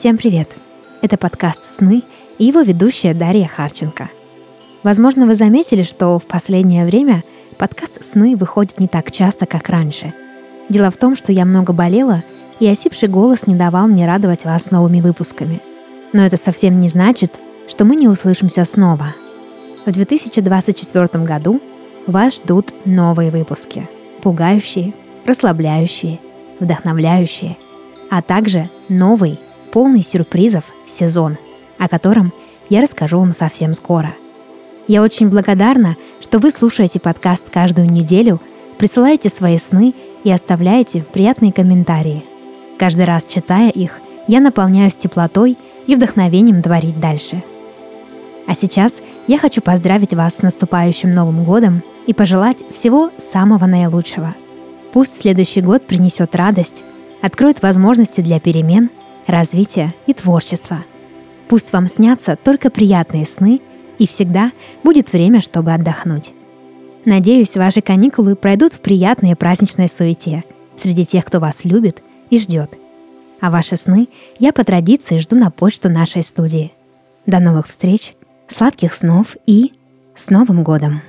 Всем привет! Это подкаст «Сны» и его ведущая Дарья Харченко. Возможно, вы заметили, что в последнее время подкаст «Сны» выходит не так часто, как раньше. Дело в том, что я много болела, и осипший голос не давал мне радовать вас новыми выпусками. Но это совсем не значит, что мы не услышимся снова. В 2024 году вас ждут новые выпуски. Пугающие, расслабляющие, вдохновляющие, а также новый полный сюрпризов сезон, о котором я расскажу вам совсем скоро. Я очень благодарна, что вы слушаете подкаст каждую неделю, присылаете свои сны и оставляете приятные комментарии. Каждый раз читая их, я наполняюсь теплотой и вдохновением творить дальше. А сейчас я хочу поздравить вас с наступающим Новым годом и пожелать всего самого наилучшего. Пусть следующий год принесет радость, откроет возможности для перемен – развития и творчества. Пусть вам снятся только приятные сны, и всегда будет время, чтобы отдохнуть. Надеюсь, ваши каникулы пройдут в приятной праздничной суете среди тех, кто вас любит и ждет. А ваши сны я по традиции жду на почту нашей студии. До новых встреч, сладких снов и с Новым годом!